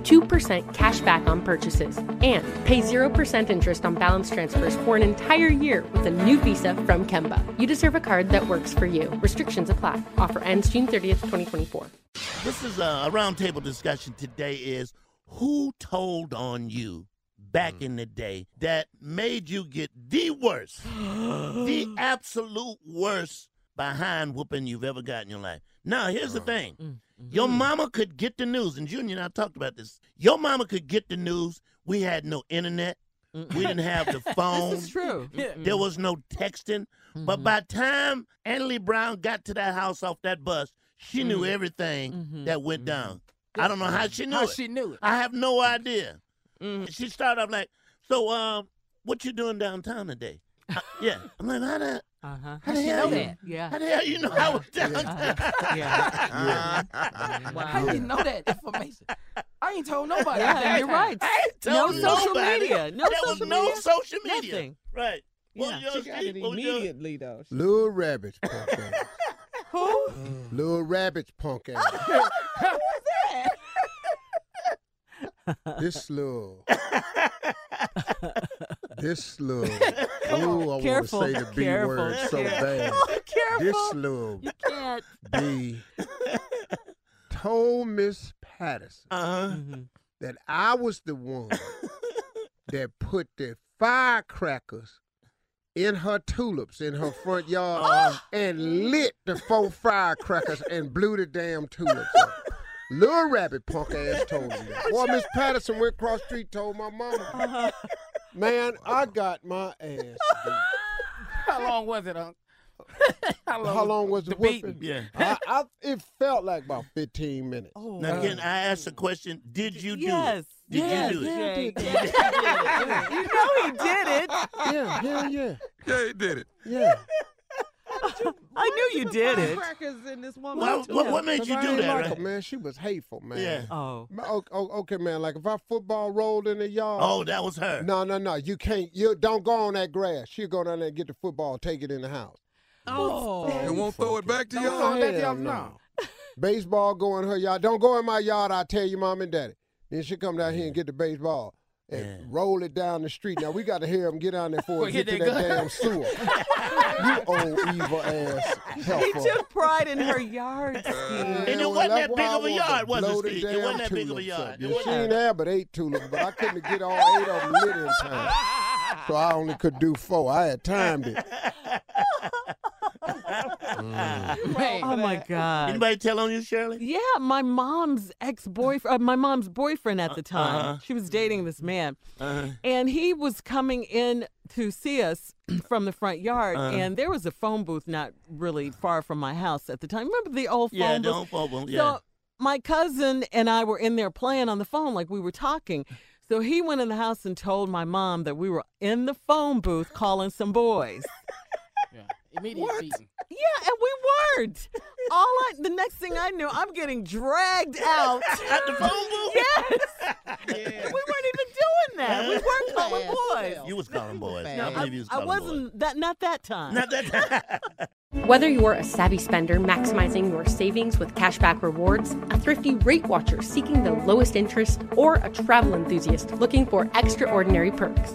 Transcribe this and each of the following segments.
2% cash back on purchases and pay 0% interest on balance transfers for an entire year with a new visa from Kemba. You deserve a card that works for you. Restrictions apply. Offer ends June 30th, 2024. This is a, a roundtable discussion today is who told on you back Mm. in the day that made you get the worst, the absolute worst behind whooping you've ever got in your life. Now, here's the thing. Mm, Your mm-hmm. mama could get the news, and Junior and I talked about this. Your mama could get the news. We had no internet. We didn't have the phone. This is true. There was no texting. But by the time Annalie Brown got to that house off that bus, she knew everything that went down. I don't know how she knew How it. she knew it. I have no idea. She started off like, "So, um, what you doing downtown today?" Uh, yeah, I'm like, "How the, Uh-huh. how How the she hell know you, that? Yeah. how the hell you know I was downtown?" Yeah. Wow. How you know that information? I ain't told nobody. Yeah, you're right. I ain't No told social nobody. media. No there social was no media. social media. Nothing. Right. What was Yeah. your She got it What was your- immediately, though. Little Rabbit's punk ass. Who? Little Rabbit's punk ass. this little. this little. Ooh, I want to say the B Careful. word so bad. Careful. This little You can't. B told Miss Patterson Uh-huh. that I was the one that put the firecrackers in her tulips in her front yard and lit the four firecrackers and blew the damn tulips up. Little rabbit punk ass told me that. Boy, Miss Patterson went across the street told my mama. Man, I got my ass beat. How long was it, Unc? How long, How long was the, the beating? whooping? Yeah. I, I, it felt like about 15 minutes. Oh, Now, wow. again, I asked a question. Did you do yes. it? Did yes, you do it? Jay. Yeah, Yes, you did it. You know he did it. Yeah, yeah, yeah. Yeah, he did it. Yeah. I knew you did it. Crackers in this woman. Well, what, what made 'Cause you I do that, like right? her, man. She was hateful, man. Yeah. Oh. Ma- o- o- Okay, man. Like if our football rolled in the yard. Oh, that was her. No, no, no. You can't. You don't go on that grass. She'll go down there and get the football, take it in the house. Oh. And won't throw it back to y'all. no, that Hell y'all no. Baseball go in her yard. Don't go in my yard. I tell you, mom and daddy. Then she come down here and get the baseball. And roll it down the street. Now we got to hear him get down there before Well, we get to that that gun. damn sewer. you old evil ass He took pride in her yard, uh, Steve. And it wasn't that big of a yard, was it, Steve? It wasn't that big of a yard. up. It Yeah, wasn't she that- ain't have but eight tulips, but I couldn't get all eight of them lit in time. So I only could do four. I had timed it. Oh my God. Anybody tell on you, Shirley? Yeah, my mom's ex boyfriend, uh, my mom's boyfriend at the time. uh-huh. She was dating this man, Uh-huh. and he was coming in to see us from the front yard, Uh-huh. and there was a phone booth not really far from my house at the time. Remember the old phone Yeah, booth? the old phone booth, yeah. So my cousin and I were in there playing on the phone like we were talking. So he went in the house and told my mom that we were in the phone booth calling some boys. Yeah. Immediate beating. Yeah, and we weren't. All I, the next thing I knew, I'm getting dragged out. At the phone booth? Yes. We weren't even doing that. We weren't calling boys. You was calling boys. No, I believe you was I calling wasn't that. Not that time. Not that time. Whether you're a savvy spender maximizing your savings with cashback rewards, a thrifty rate watcher seeking the lowest interest, or a travel enthusiast looking for extraordinary perks,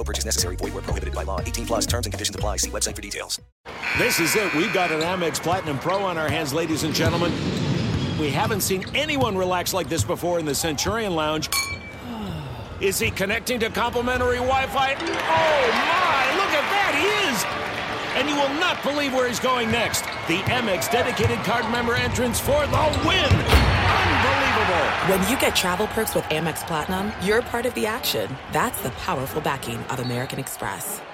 No purchase necessary. Void where prohibited by law. 18 plus terms and conditions apply. See website for details. This is it. We've got an Amex Platinum Pro on our hands, ladies and gentlemen. We haven't seen anyone relax like this before in the Centurion Lounge. Is he connecting to complimentary Wi Fi? Oh my, look at that, he is! And you will not believe where he's going next. The Amex dedicated card member entrance for the win! When you get travel perks with Amex Platinum, you're part of the action. That's the powerful backing of American Express.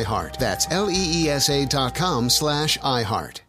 iHeart. That's L E E S A dot com slash iHeart.